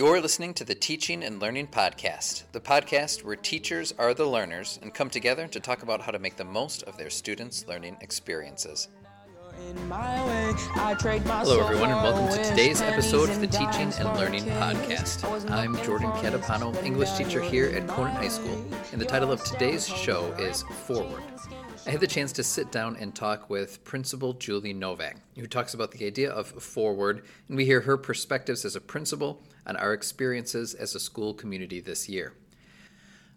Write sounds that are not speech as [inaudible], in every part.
You're listening to the Teaching and Learning Podcast, the podcast where teachers are the learners and come together to talk about how to make the most of their students' learning experiences. Hello, everyone, and welcome to today's episode of the Teaching and Learning Podcast. I'm Jordan Catapano, English teacher here at Conant High School, and the title of today's show is Forward. I had the chance to sit down and talk with Principal Julie Novak, who talks about the idea of forward, and we hear her perspectives as a principal on our experiences as a school community this year.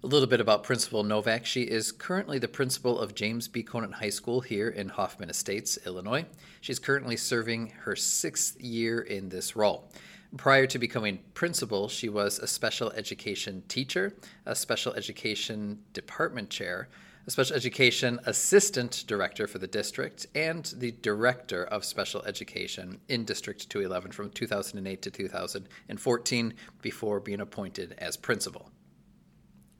A little bit about Principal Novak. She is currently the principal of James B. Conant High School here in Hoffman Estates, Illinois. She's currently serving her sixth year in this role. Prior to becoming principal, she was a special education teacher, a special education department chair, a special education assistant director for the district, and the director of special education in District 211 from 2008 to 2014 before being appointed as principal.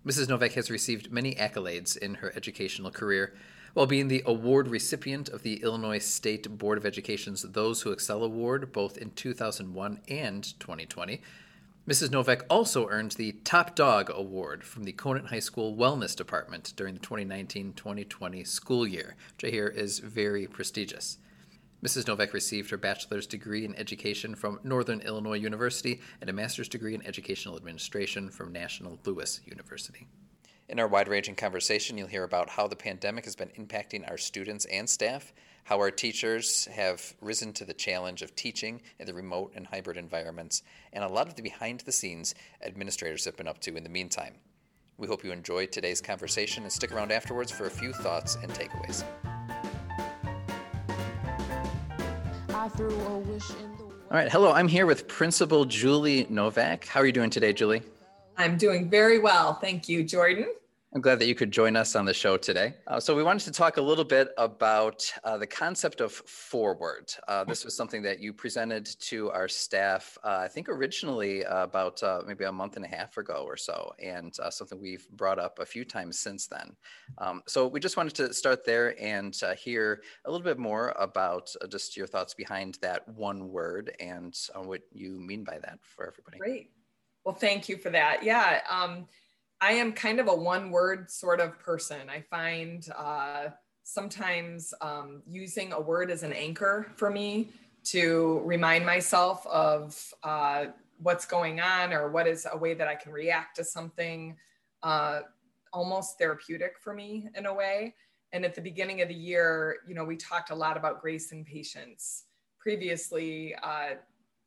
Mrs. Novak has received many accolades in her educational career, while being the award recipient of the Illinois State Board of Education's Those Who Excel Award both in 2001 and 2020. Mrs. Novak also earned the Top Dog Award from the Conant High School Wellness Department during the 2019 2020 school year, which I hear is very prestigious. Mrs. Novak received her bachelor's degree in education from Northern Illinois University and a master's degree in educational administration from National Louis University. In our wide ranging conversation, you'll hear about how the pandemic has been impacting our students and staff, how our teachers have risen to the challenge of teaching in the remote and hybrid environments, and a lot of the behind the scenes administrators have been up to in the meantime. We hope you enjoyed today's conversation and stick around afterwards for a few thoughts and takeaways. All right, hello, I'm here with Principal Julie Novak. How are you doing today, Julie? I'm doing very well. Thank you, Jordan. I'm glad that you could join us on the show today. Uh, so, we wanted to talk a little bit about uh, the concept of forward. Uh, this was something that you presented to our staff, uh, I think originally uh, about uh, maybe a month and a half ago or so, and something we've brought up a few times since then. Um, so, we just wanted to start there and hear a little bit more about just your thoughts behind that one word and what you mean by that for everybody. Great. Well, thank you for that. Yeah. Um, I am kind of a one word sort of person. I find uh, sometimes um, using a word as an anchor for me to remind myself of uh, what's going on or what is a way that I can react to something uh, almost therapeutic for me in a way. And at the beginning of the year, you know, we talked a lot about grace and patience. Previously, uh,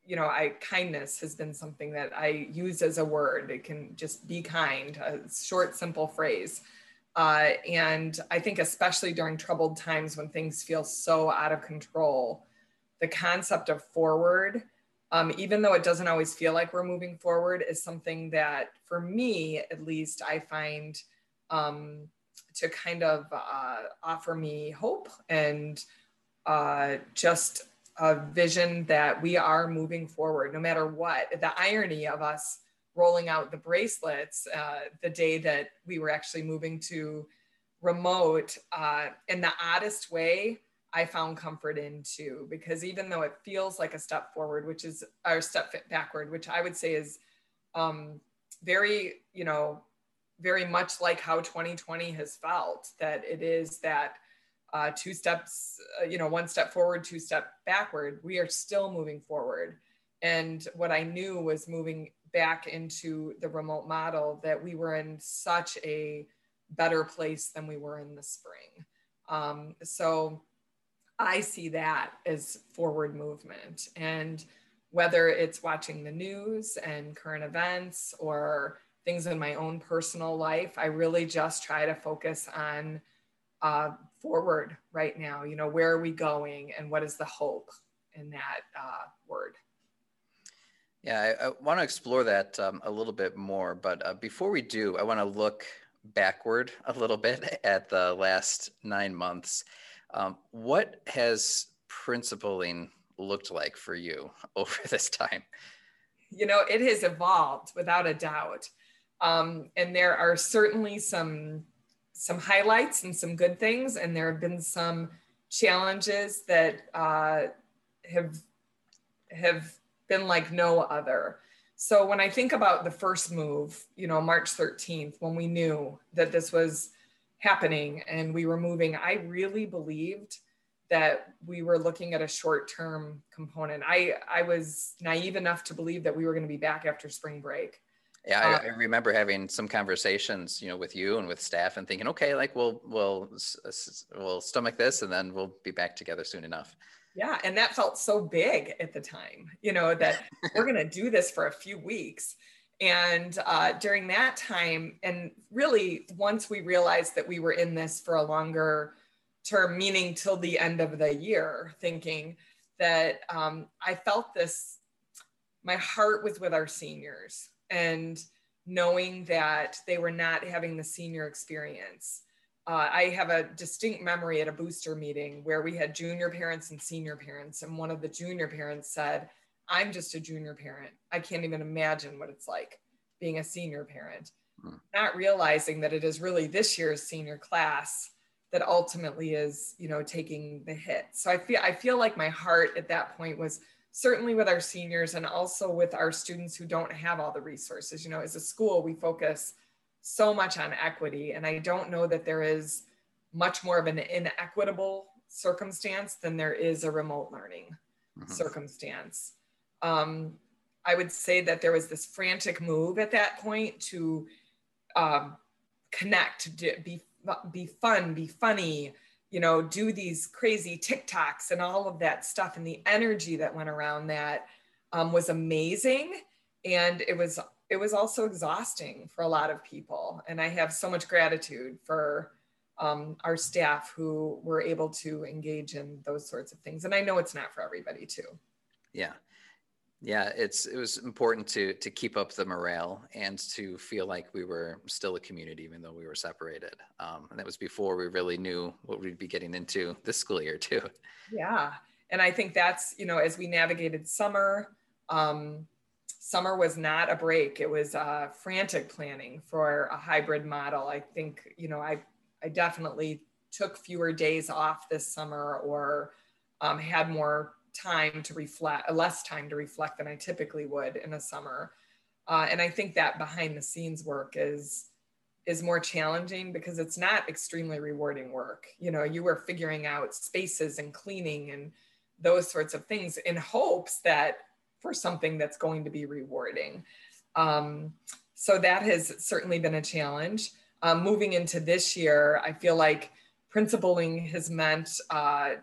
you know, I kindness has been something that I use as a word. It can just be kind, a short, simple phrase. Uh, and I think, especially during troubled times when things feel so out of control, the concept of forward, um, even though it doesn't always feel like we're moving forward, is something that, for me at least, I find um, to kind of uh, offer me hope and uh, just a vision that we are moving forward no matter what. The irony of us rolling out the bracelets uh, the day that we were actually moving to remote uh, in the oddest way I found comfort in too, because even though it feels like a step forward, which is our step backward, which I would say is um, very, you know, very much like how 2020 has felt, that it is that uh, two steps, uh, you know, one step forward, two step backward, we are still moving forward. And what I knew was moving back into the remote model that we were in such a better place than we were in the spring. Um, so I see that as forward movement. And whether it's watching the news and current events or things in my own personal life, I really just try to focus on uh, forward right now? You know, where are we going and what is the hope in that uh, word? Yeah, I, I want to explore that um, a little bit more. But uh, before we do, I want to look backward a little bit [laughs] at the last nine months. Um, what has principling looked like for you [laughs] over this time? You know, it has evolved without a doubt. Um, and there are certainly some some highlights and some good things, and there have been some challenges that uh, have have been like no other. So when I think about the first move, you know, March 13th, when we knew that this was happening and we were moving, I really believed that we were looking at a short-term component. I I was naive enough to believe that we were going to be back after spring break. Yeah, I, uh, I, remember having some conversations, you know, with you and with staff, and thinking, okay, like we'll we'll we'll stomach this, and then we'll be back together soon enough. Yeah, and that felt so big at the time, you know, that we're [laughs] going to do this for a few weeks. And uh, during that time, and really once we realized that we were in this for a longer term, meaning till the end of the year, thinking that um, I felt this, my heart was with our seniors and knowing that they were not having the senior experience uh, I have a distinct memory at a booster meeting where we had junior parents and senior parents. And one of the junior parents said, I'm just a junior parent. I can't even imagine what it's like being a senior parent. Hmm. Not realizing that it is really this year's senior class that ultimately is, you know, taking the hit. So I feel I feel like my heart at that point was certainly with our seniors and also with our students who don't have all the resources. You know, as a school, we focus so much on equity. And I don't know that there is much more of an inequitable circumstance than there is a remote learning mm-hmm. circumstance. Um, I would say that there was this frantic move at that point to um, connect, be, be fun, be funny, you know, do these crazy TikToks and all of that stuff. And the energy that went around that um, was amazing. And it was it was also exhausting for a lot of people. And I have so much gratitude for um, our staff who were able to engage in those sorts of things. And I know it's not for everybody too. Yeah. Yeah, it's it was important to to keep up the morale and to feel like we were still a community, even though we were separated. Um, and that was before we really knew what we'd be getting into this school year too. Yeah, and I think that's you know as we navigated summer, um, summer was not a break. It was uh, frantic planning for a hybrid model. I think, you know, I, I definitely took fewer days off this summer or um, had more time to reflect, less time to reflect than I typically would in a summer. Uh, and I think that behind the scenes work is is more challenging because it's not extremely rewarding work. You know, you were figuring out spaces and cleaning and those sorts of things in hopes that for something that's going to be rewarding. Um, so that has certainly been a challenge. Um, moving into this year, I feel like principling has meant uh,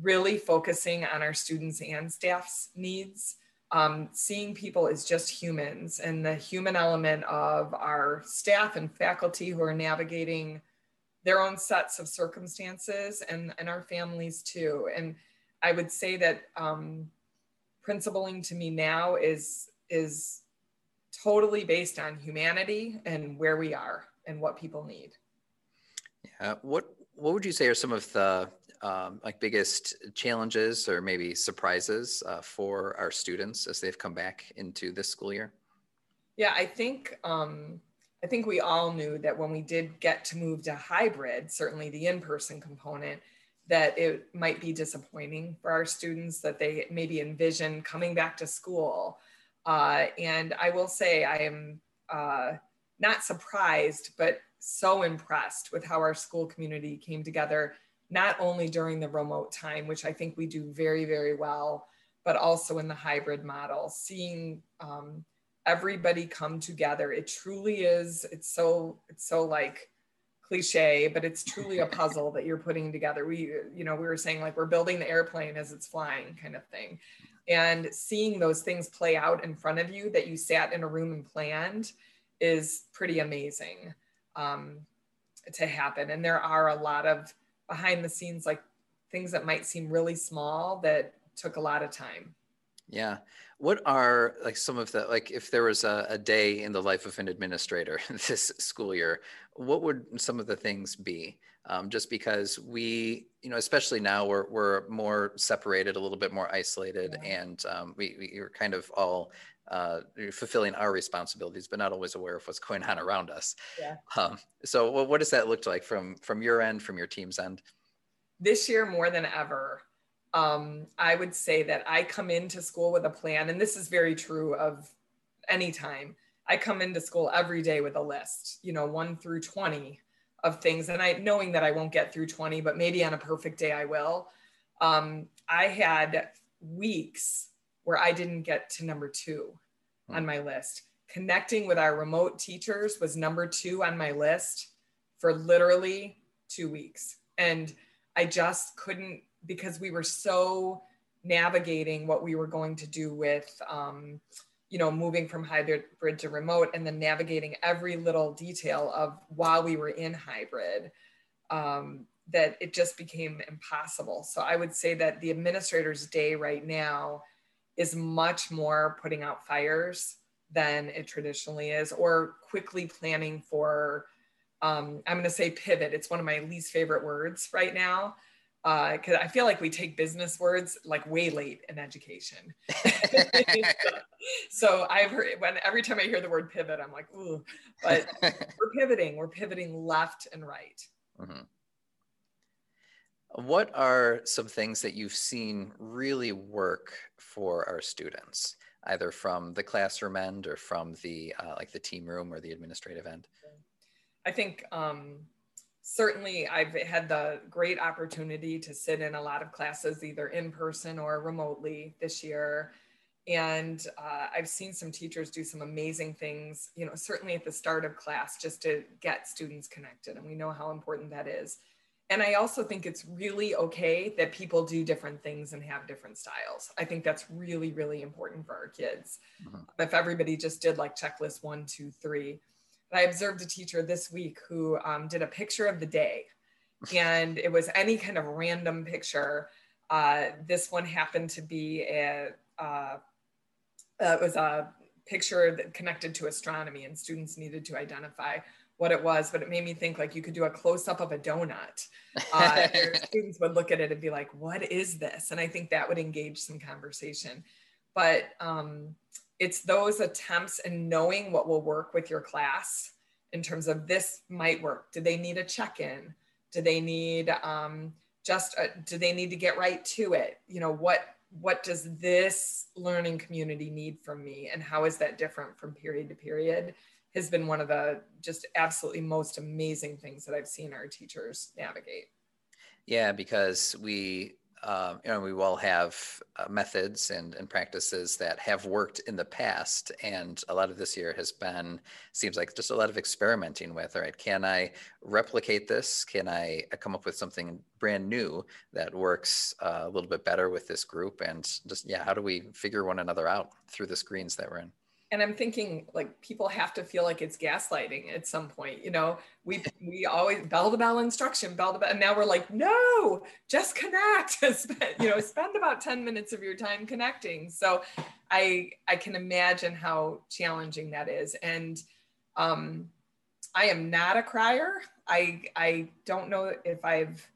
really focusing on our students and staff's needs. Um, seeing people as just humans and the human element of our staff and faculty who are navigating their own sets of circumstances and, and our families too. And I would say that um, principling to me now is is totally based on humanity and where we are and what people need. Yeah. What what would you say are some of the um, like biggest challenges or maybe surprises uh, for our students as they've come back into this school year? Yeah, I think um, I think we all knew that when we did get to move to hybrid, certainly the in-person component, that it might be disappointing for our students that they maybe envision coming back to school. Uh, and I will say I am uh, not surprised, but so impressed with how our school community came together, not only during the remote time, which I think we do very, very well, but also in the hybrid model, seeing um, everybody come together. It truly is, it's so, it's so like, cliche, but it's truly a [laughs] puzzle that you're putting together. We, you know, we were saying like we're building the airplane as it's flying kind of thing. And seeing those things play out in front of you that you sat in a room and planned is pretty amazing um, to happen. And there are a lot of behind the scenes, like things that might seem really small that took a lot of time. Yeah. What are like some of the like if there was a, a day in the life of an administrator [laughs] this school year, what would some of the things be? Um, just because we, you know, especially now we're we're more separated, a little bit more isolated, yeah. and um, we we are kind of all uh, fulfilling our responsibilities, but not always aware of what's going on around us. Yeah. Um, so, what, what does that look like from from your end, from your team's end? This year, more than ever, um, I would say that I come into school with a plan, and this is very true of any time. I come into school every day with a list, you know, one through 20 of things. And I knowing that I won't get through 20, but maybe on a perfect day I will. Um, I had weeks where I didn't get to number two on hmm. my list. Connecting with our remote teachers was number two on my list for literally two weeks. And I just couldn't because we were so navigating what we were going to do with um, you know moving from hybrid to remote and then navigating every little detail of while we were in hybrid um, that it just became impossible so i would say that the administrator's day right now is much more putting out fires than it traditionally is or quickly planning for um, i'm going to say pivot it's one of my least favorite words right now because uh, I feel like we take business words like way late in education. [laughs] so I've heard when every time I hear the word pivot, I'm like, ooh, but [laughs] we're pivoting. We're pivoting left and right. Mm-hmm. What are some things that you've seen really work for our students, either from the classroom end or from the uh, like the team room or the administrative end? I think um, certainly I've had the great opportunity to sit in a lot of classes, either in person or remotely this year. And uh, I've seen some teachers do some amazing things, you know, certainly at the start of class, just to get students connected. And we know how important that is. And I also think it's really okay that people do different things and have different styles. I think that's really, really important for our kids. Mm-hmm. If everybody just did like checklist one, two, three, I observed a teacher this week who um, did a picture of the day, [laughs] and it was any kind of random picture. Uh, this one happened to be a uh, uh, it was a picture that connected to astronomy, and students needed to identify what it was. But it made me think like you could do a close up of a donut. Uh, [laughs] students would look at it and be like, "What is this?" And I think that would engage some conversation. But um, it's those attempts and knowing what will work with your class in terms of this might work. Do they need a check-in? Do they need um, just a, do they need to get right to it? You know what what does this learning community need from me, and how is that different from period to period? Has been one of the just absolutely most amazing things that I've seen our teachers navigate. Yeah, because we um, you know, we all have uh, methods and, and practices that have worked in the past. And a lot of this year has been, seems like just a lot of experimenting with, all right, can I replicate this? Can I come up with something brand new that works uh, a little bit better with this group? And just, yeah, how do we figure one another out through the screens that we're in? And i'm thinking like people have to feel like it's gaslighting at some point you know? We we always bell to bell instruction bell to bell and now we're like no just connect. [laughs] You know spend about 10 minutes of your time connecting. So i i can imagine how challenging that is. And um i am not a crier. I i don't know if i've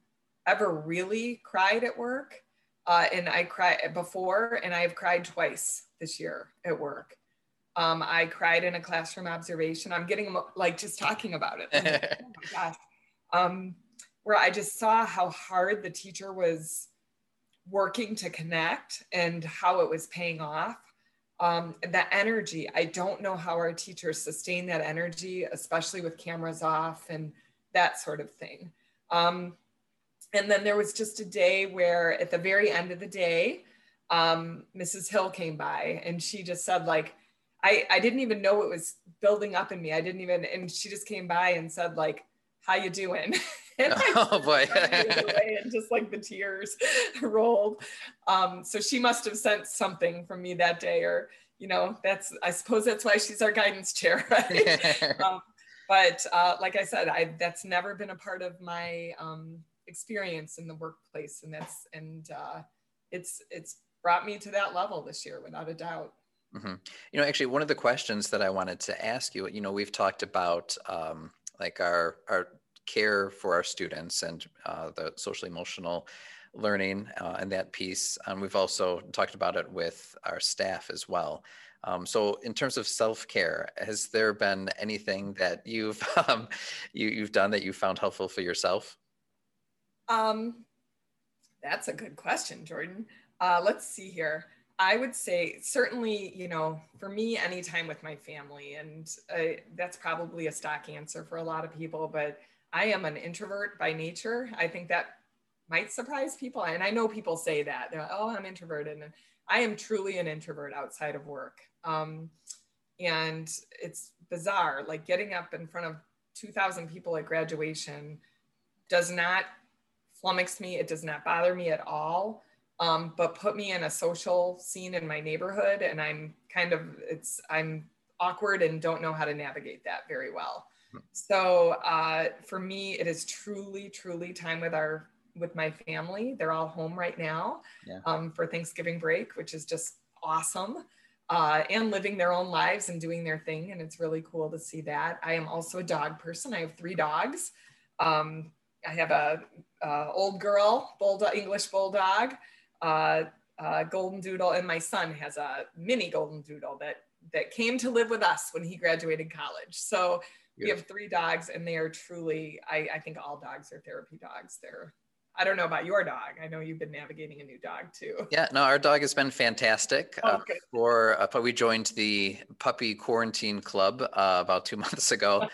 ever really cried at work. Uh, and i cried before and i've cried twice this year at work um, I cried in a classroom observation. I'm getting like just talking about it. Like, [laughs] oh my gosh. Um, where I just saw how hard the teacher was working to connect and how it was paying off. Um, that energy, I don't know how our teachers sustain that energy, especially with cameras off and that sort of thing. Um, and then there was just a day where at the very end of the day, um, Mrs. Hill came by and she just said like, I, I didn't even know it was building up in me. I didn't even, and she just came by and said like, how you doing? [laughs] and oh boy. [laughs] and just like the tears [laughs] rolled. Um, so she must have sent something from me that day or, you know, that's, I suppose that's why she's our guidance chair. Right? um, but uh, like I said, I, that's never been a part of my um, experience in the workplace. And that's, and uh, it's, it's brought me to that level this year without a doubt. Mm-hmm. You know, actually, one of the questions that I wanted to ask you, you know, we've talked about um, like our our care for our students and uh, the social emotional learning uh, and that piece. And we've also talked about it with our staff as well. Um, so, in terms of self care, has there been anything that you've [laughs] um, you, you've done that you found helpful for yourself? Um, that's a good question, Jordan. Uh, let's see here. I would say certainly, you know, for me, anytime with my family, and uh, that's probably a stock answer for a lot of people, but I am an introvert by nature. I think that might surprise people. And I know people say that. They're like, oh, I'm introverted. And I am truly an introvert outside of work. Um, and it's bizarre, like getting up in front of 2,000 people at graduation does not flummox me. It does not bother me at all um, but put me in a social scene in my neighborhood and i'm kind of it's i'm awkward and don't know how to navigate that very well. Hmm. so uh, for me it is truly truly time with our with my family. They're all home right now yeah. um, for thanksgiving break which is just awesome. Uh, and living their own lives and doing their thing and it's really cool to see that. I am also a dog person. I have three dogs. Um, i have a, a old girl bulldog english bulldog uh, uh, golden doodle, and my son has a mini golden doodle that that came to live with us when he graduated college. So we have three dogs, and they are truly. I, I think all dogs are therapy dogs. They're I don't know about your dog. I know you've been navigating a new dog too. Yeah, no, our dog has been fantastic. Oh, uh, for uh, we joined the puppy quarantine club uh, about two [laughs] months ago,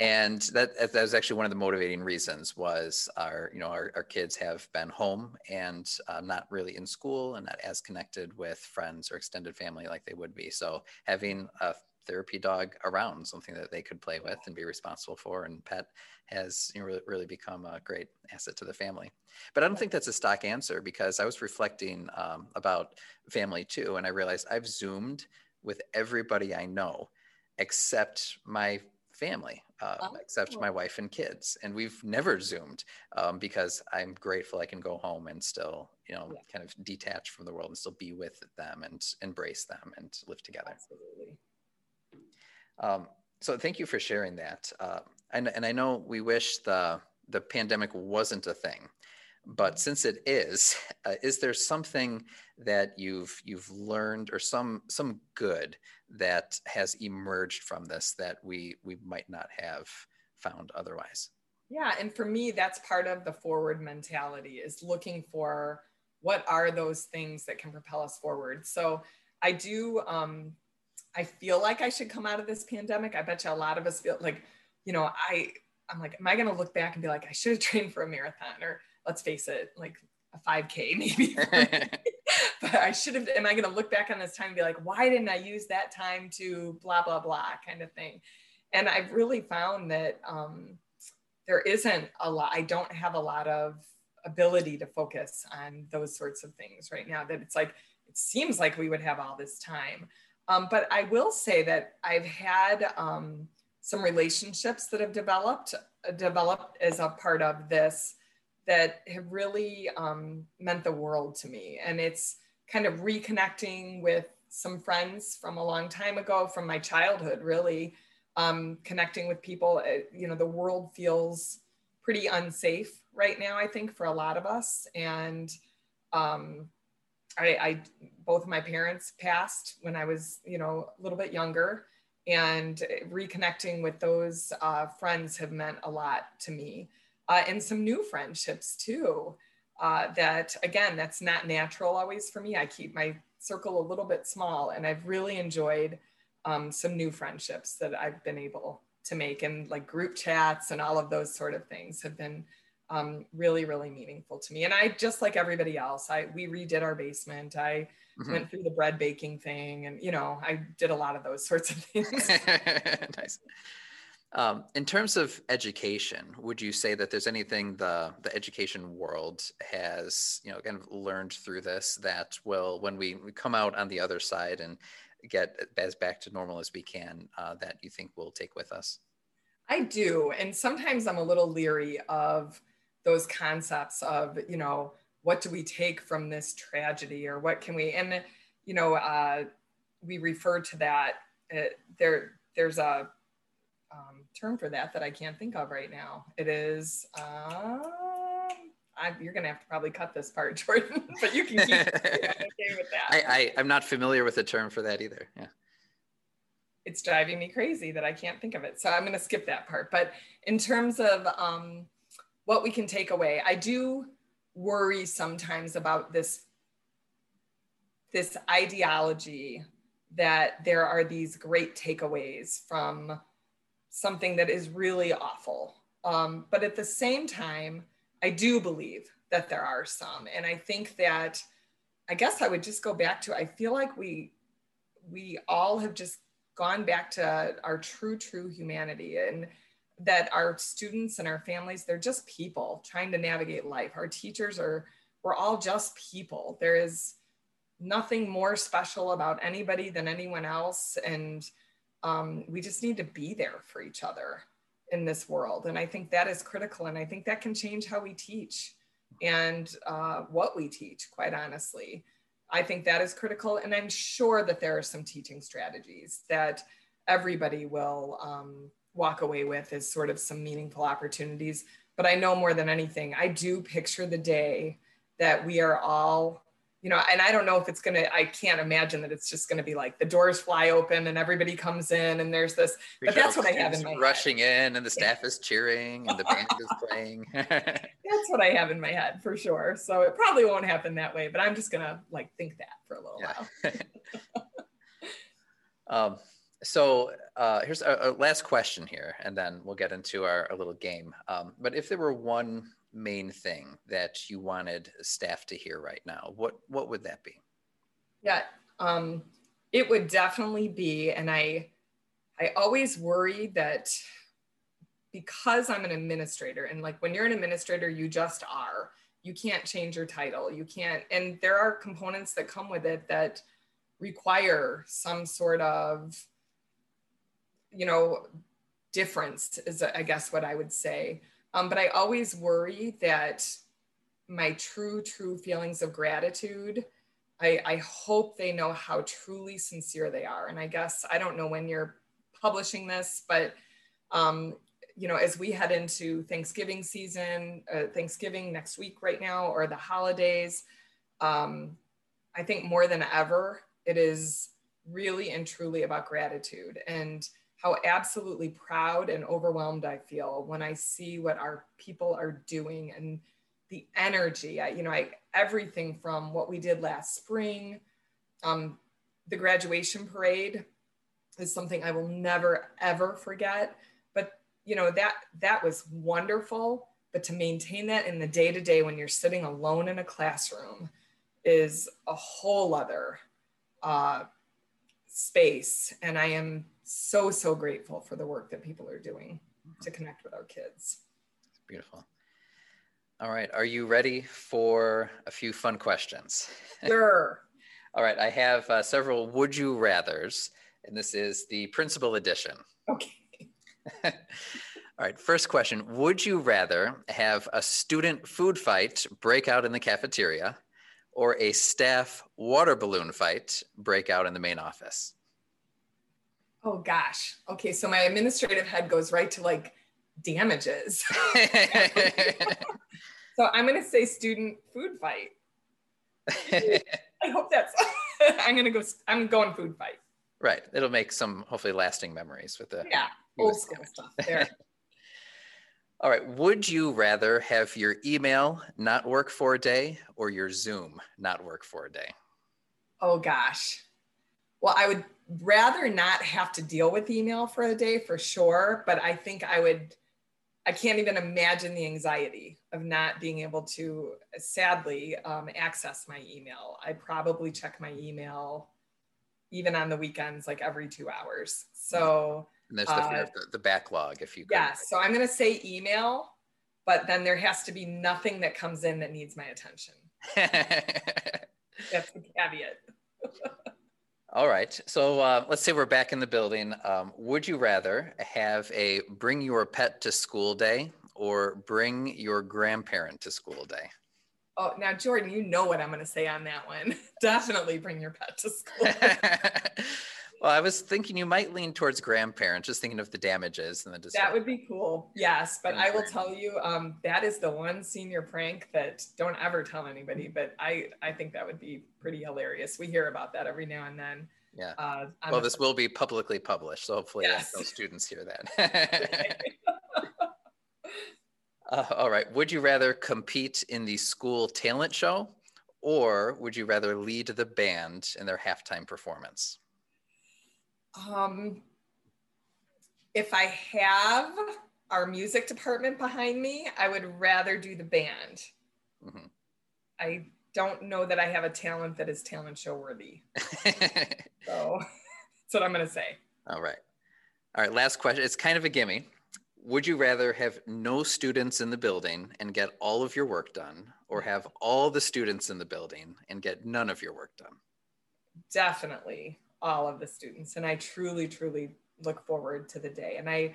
and that that was actually one of the motivating reasons. Was our you know our, our kids have been home and uh, not really in school and not as connected with friends or extended family like they would be. So having a therapy dog around, something that they could play with and be responsible for, and pet has you know, really, become a great asset to the family. But I don't think that's a stock answer because I was reflecting um, about family too, and I realized I've Zoomed with everybody I know except my family, uh, oh. except my wife and kids. And we've never Zoomed um, because I'm grateful I can go home and still, you know, yeah. kind of detach from the world and still be with them and embrace them and live together. Absolutely. Um, so thank you for sharing that. Uh, and, and I know we wish the the pandemic wasn't a thing, but since it is, [laughs] uh, is there something that you've you've learned or some some good that has emerged from this that we we might not have found otherwise? Yeah, and for me, that's part of the forward mentality is looking for what are those things that can propel us forward. So I do um, I feel like I should come out of this pandemic. I bet you a lot of us feel like, you know, I I'm like, am I going to look back and be like, I should have trained for a marathon or let's face it, like a 5K [laughs] maybe. [laughs] but I should have, am I going to look back on this time and be like, why didn't I use that time to blah, blah, blah kind of thing. And I've really found that um, there isn't a lot, I don't have a lot of ability to focus on those sorts of things right now that it's like, it seems like we would have all this time. Um, but I will say that I've had um, some relationships that have developed uh, developed as a part of this that have really um, meant the world to me, and it's kind of reconnecting with some friends from a long time ago, from my childhood, really um, connecting with people. Uh, you know, the world feels pretty unsafe right now, I think, for a lot of us, and um, I, I both of my parents passed when I was, you know, a little bit younger, and reconnecting with those uh, friends have meant a lot to me, uh, and some new friendships too. Uh, that again, that's not natural always for me. I keep my circle a little bit small, and I've really enjoyed um, some new friendships that I've been able to make, and like group chats and all of those sort of things have been um, really, really meaningful to me. And I just like everybody else, I we redid our basement. I mm-hmm. went through the bread baking thing, and you know, I did a lot of those [laughs] sorts of things. [laughs] nice. Um, in terms of education, would you say that there's anything the the education world has you know kind of learned through this that will, when we, we come out on the other side and get as back to normal as we can, uh, that you think we'll take with us? I do, and sometimes I'm a little leery of those concepts of you know what do we take from this tragedy or what can we and you know uh, we refer to that uh, there there's a um, term for that that i can't think of right now. It is um, I, you're gonna have to probably cut this part [laughs] jordan but you can keep [laughs] okay with that. I, I i'm not familiar with the term for that either yeah. It's driving me crazy that i can't think of it so i'm gonna skip that part. But in terms of um, what we can take away. I do worry sometimes about this this ideology that there are these great takeaways from something that is really awful. Um, but at the same time, I do believe that there are some. And I think that, I guess I would just go back to, I feel like we, we all have just gone back to our true, true humanity and that our students and our families, they're just people trying to navigate life. Our teachers are, we're all just people. There is nothing more special about anybody than anyone else. And um, we just need to be there for each other in this world. And I think that is critical. And I think that can change how we teach and uh, what we teach, quite honestly. I think that is critical. And I'm sure that there are some teaching strategies that everybody will um, walk away with is sort of some meaningful opportunities. But I know more than anything, I do picture the day that we are all you know, and I don't know if it's gonna, I can't imagine that it's just gonna be like the doors fly open and everybody comes in and there's this, but that's what I have in my rushing head. in and the staff is cheering and the [laughs] band is playing. [laughs] that's what I have in my head for sure. So it probably won't happen that way, but I'm just gonna like think that for a little yeah. while. [laughs] um, so uh, here's a, a, last question here, and then we'll get into our, our little game. Um, but if there were one main thing that you wanted staff to hear right now, what what would that be? Yeah, um, it would definitely be, and I I always worry that because I'm an administrator, and like when you're an administrator, you just are. You can't change your title. You can't, and there are components that come with it that require some sort of, you know, difference is I guess what I would say. Um, but I always worry that my true, true feelings of gratitude, I, I hope they know how truly sincere they are. And I guess I don't know when you're publishing this, but um, you know, as we head into Thanksgiving season, uh, Thanksgiving next week right now, or the holidays, um, I think more than ever, it is really and truly about gratitude. And how absolutely proud and overwhelmed I feel when I see what our people are doing and the energy. I, you know, I everything from what we did last spring, um, the graduation parade is something I will never ever forget. But you know that that was wonderful. But to maintain that in the day to day when you're sitting alone in a classroom is a whole other uh, space, and I am so, so grateful for the work that people are doing to connect with our kids. Beautiful. All right. Are you ready for a few fun questions? [laughs] Sure. All right. I have uh, several would you rathers, and this is the principal edition. Okay. [laughs] All right. First question Would you rather have a student food fight break out in the cafeteria or a staff water balloon fight break out in the main office? Oh gosh. Okay, so my administrative head goes right to like damages. [laughs] so I'm going to say student food fight. [laughs] I hope that's. [laughs] I'm going to go. I'm going food fight. Right. It'll make some hopefully lasting memories with the yeah old school stuff there. All right. Would you rather have your email not work for a day or your Zoom not work for a day? Oh gosh. Well, I would rather not have to deal with email for a day for sure, but I think I would, I can't even imagine the anxiety of not being able to sadly um, access my email. I probably check my email even on the weekends, like every two hours. So, and there's the, uh, the, the, backlog if you could. Yeah. So I'm going to say email, but then there has to be nothing that comes in that needs my attention. [laughs] That's the caveat. [laughs] All right. So uh, let's say we're back in the building. Um, would you rather have a bring your pet to school day or bring your grandparent to school day? Oh, now Jordan, you know what I'm going to say on that one. [laughs] Definitely bring your pet to school. [laughs] [laughs] well, I was thinking you might lean towards grandparents, just thinking of the damages and the. That would be cool. Yes, but I will tell you, um, that is the one senior prank that don't ever tell anybody. But I, I think that would be pretty hilarious. We hear about that every now and then. Yeah. Uh, well, this will be publicly published, so hopefully yes. no students hear that. [laughs] [laughs] uh, all right. Would you rather compete in the school talent show or would you rather lead the band in their halftime performance? Um, if I have our music department behind me, I would rather do the band. Mm-hmm. I don't know that I have a talent that is talent show worthy. [laughs] so [laughs] that's what I'm going to say. All right. All right. Last question. It's kind of a gimme. Would you rather have no students in the building and get all of your work done, or have all the students in the building and get none of your work done? Definitely all of the students. And I truly, truly look forward to the day. And I,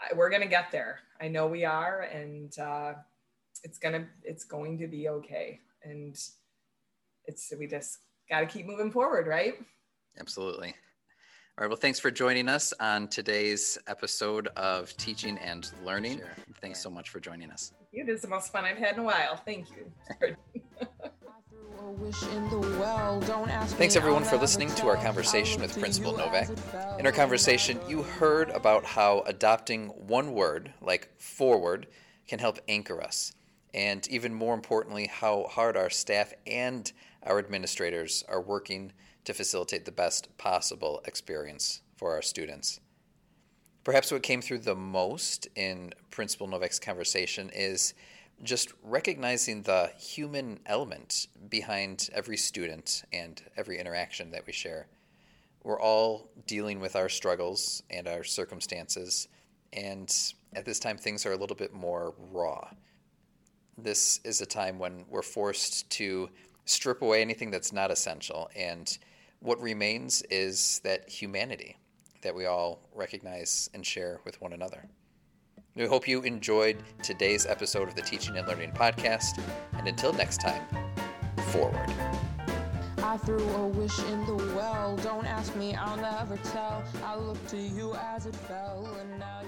I we're going to get there. I know we are. And uh, it's going to, it's going to be okay. And it's, we just got to keep moving forward, right? Absolutely. All right. Well, thanks for joining us on today's episode of Teaching and Learning. Sure. Thanks so much for joining us. It is the most fun I've had in a while. Thank you. [laughs] Thanks everyone for listening to our conversation with Principal Novak. In our conversation, you heard about how adopting one word, like forward, can help anchor us. And even more importantly, how hard our staff and our administrators are working to facilitate the best possible experience for our students. Perhaps what came through the most in Principal Novak's conversation is just recognizing the human element behind every student and every interaction that we share. We're all dealing with our struggles and our circumstances, and at this time, things are a little bit more raw. This is a time when we're forced to strip away anything that's not essential, and what remains is that humanity that we all recognize and share with one another. We hope you enjoyed today's episode of the Teaching and Learning Podcast. And until next time, forward. I threw a wish in the well. Don't ask me, I'll never tell. I looked to you as it fell, and now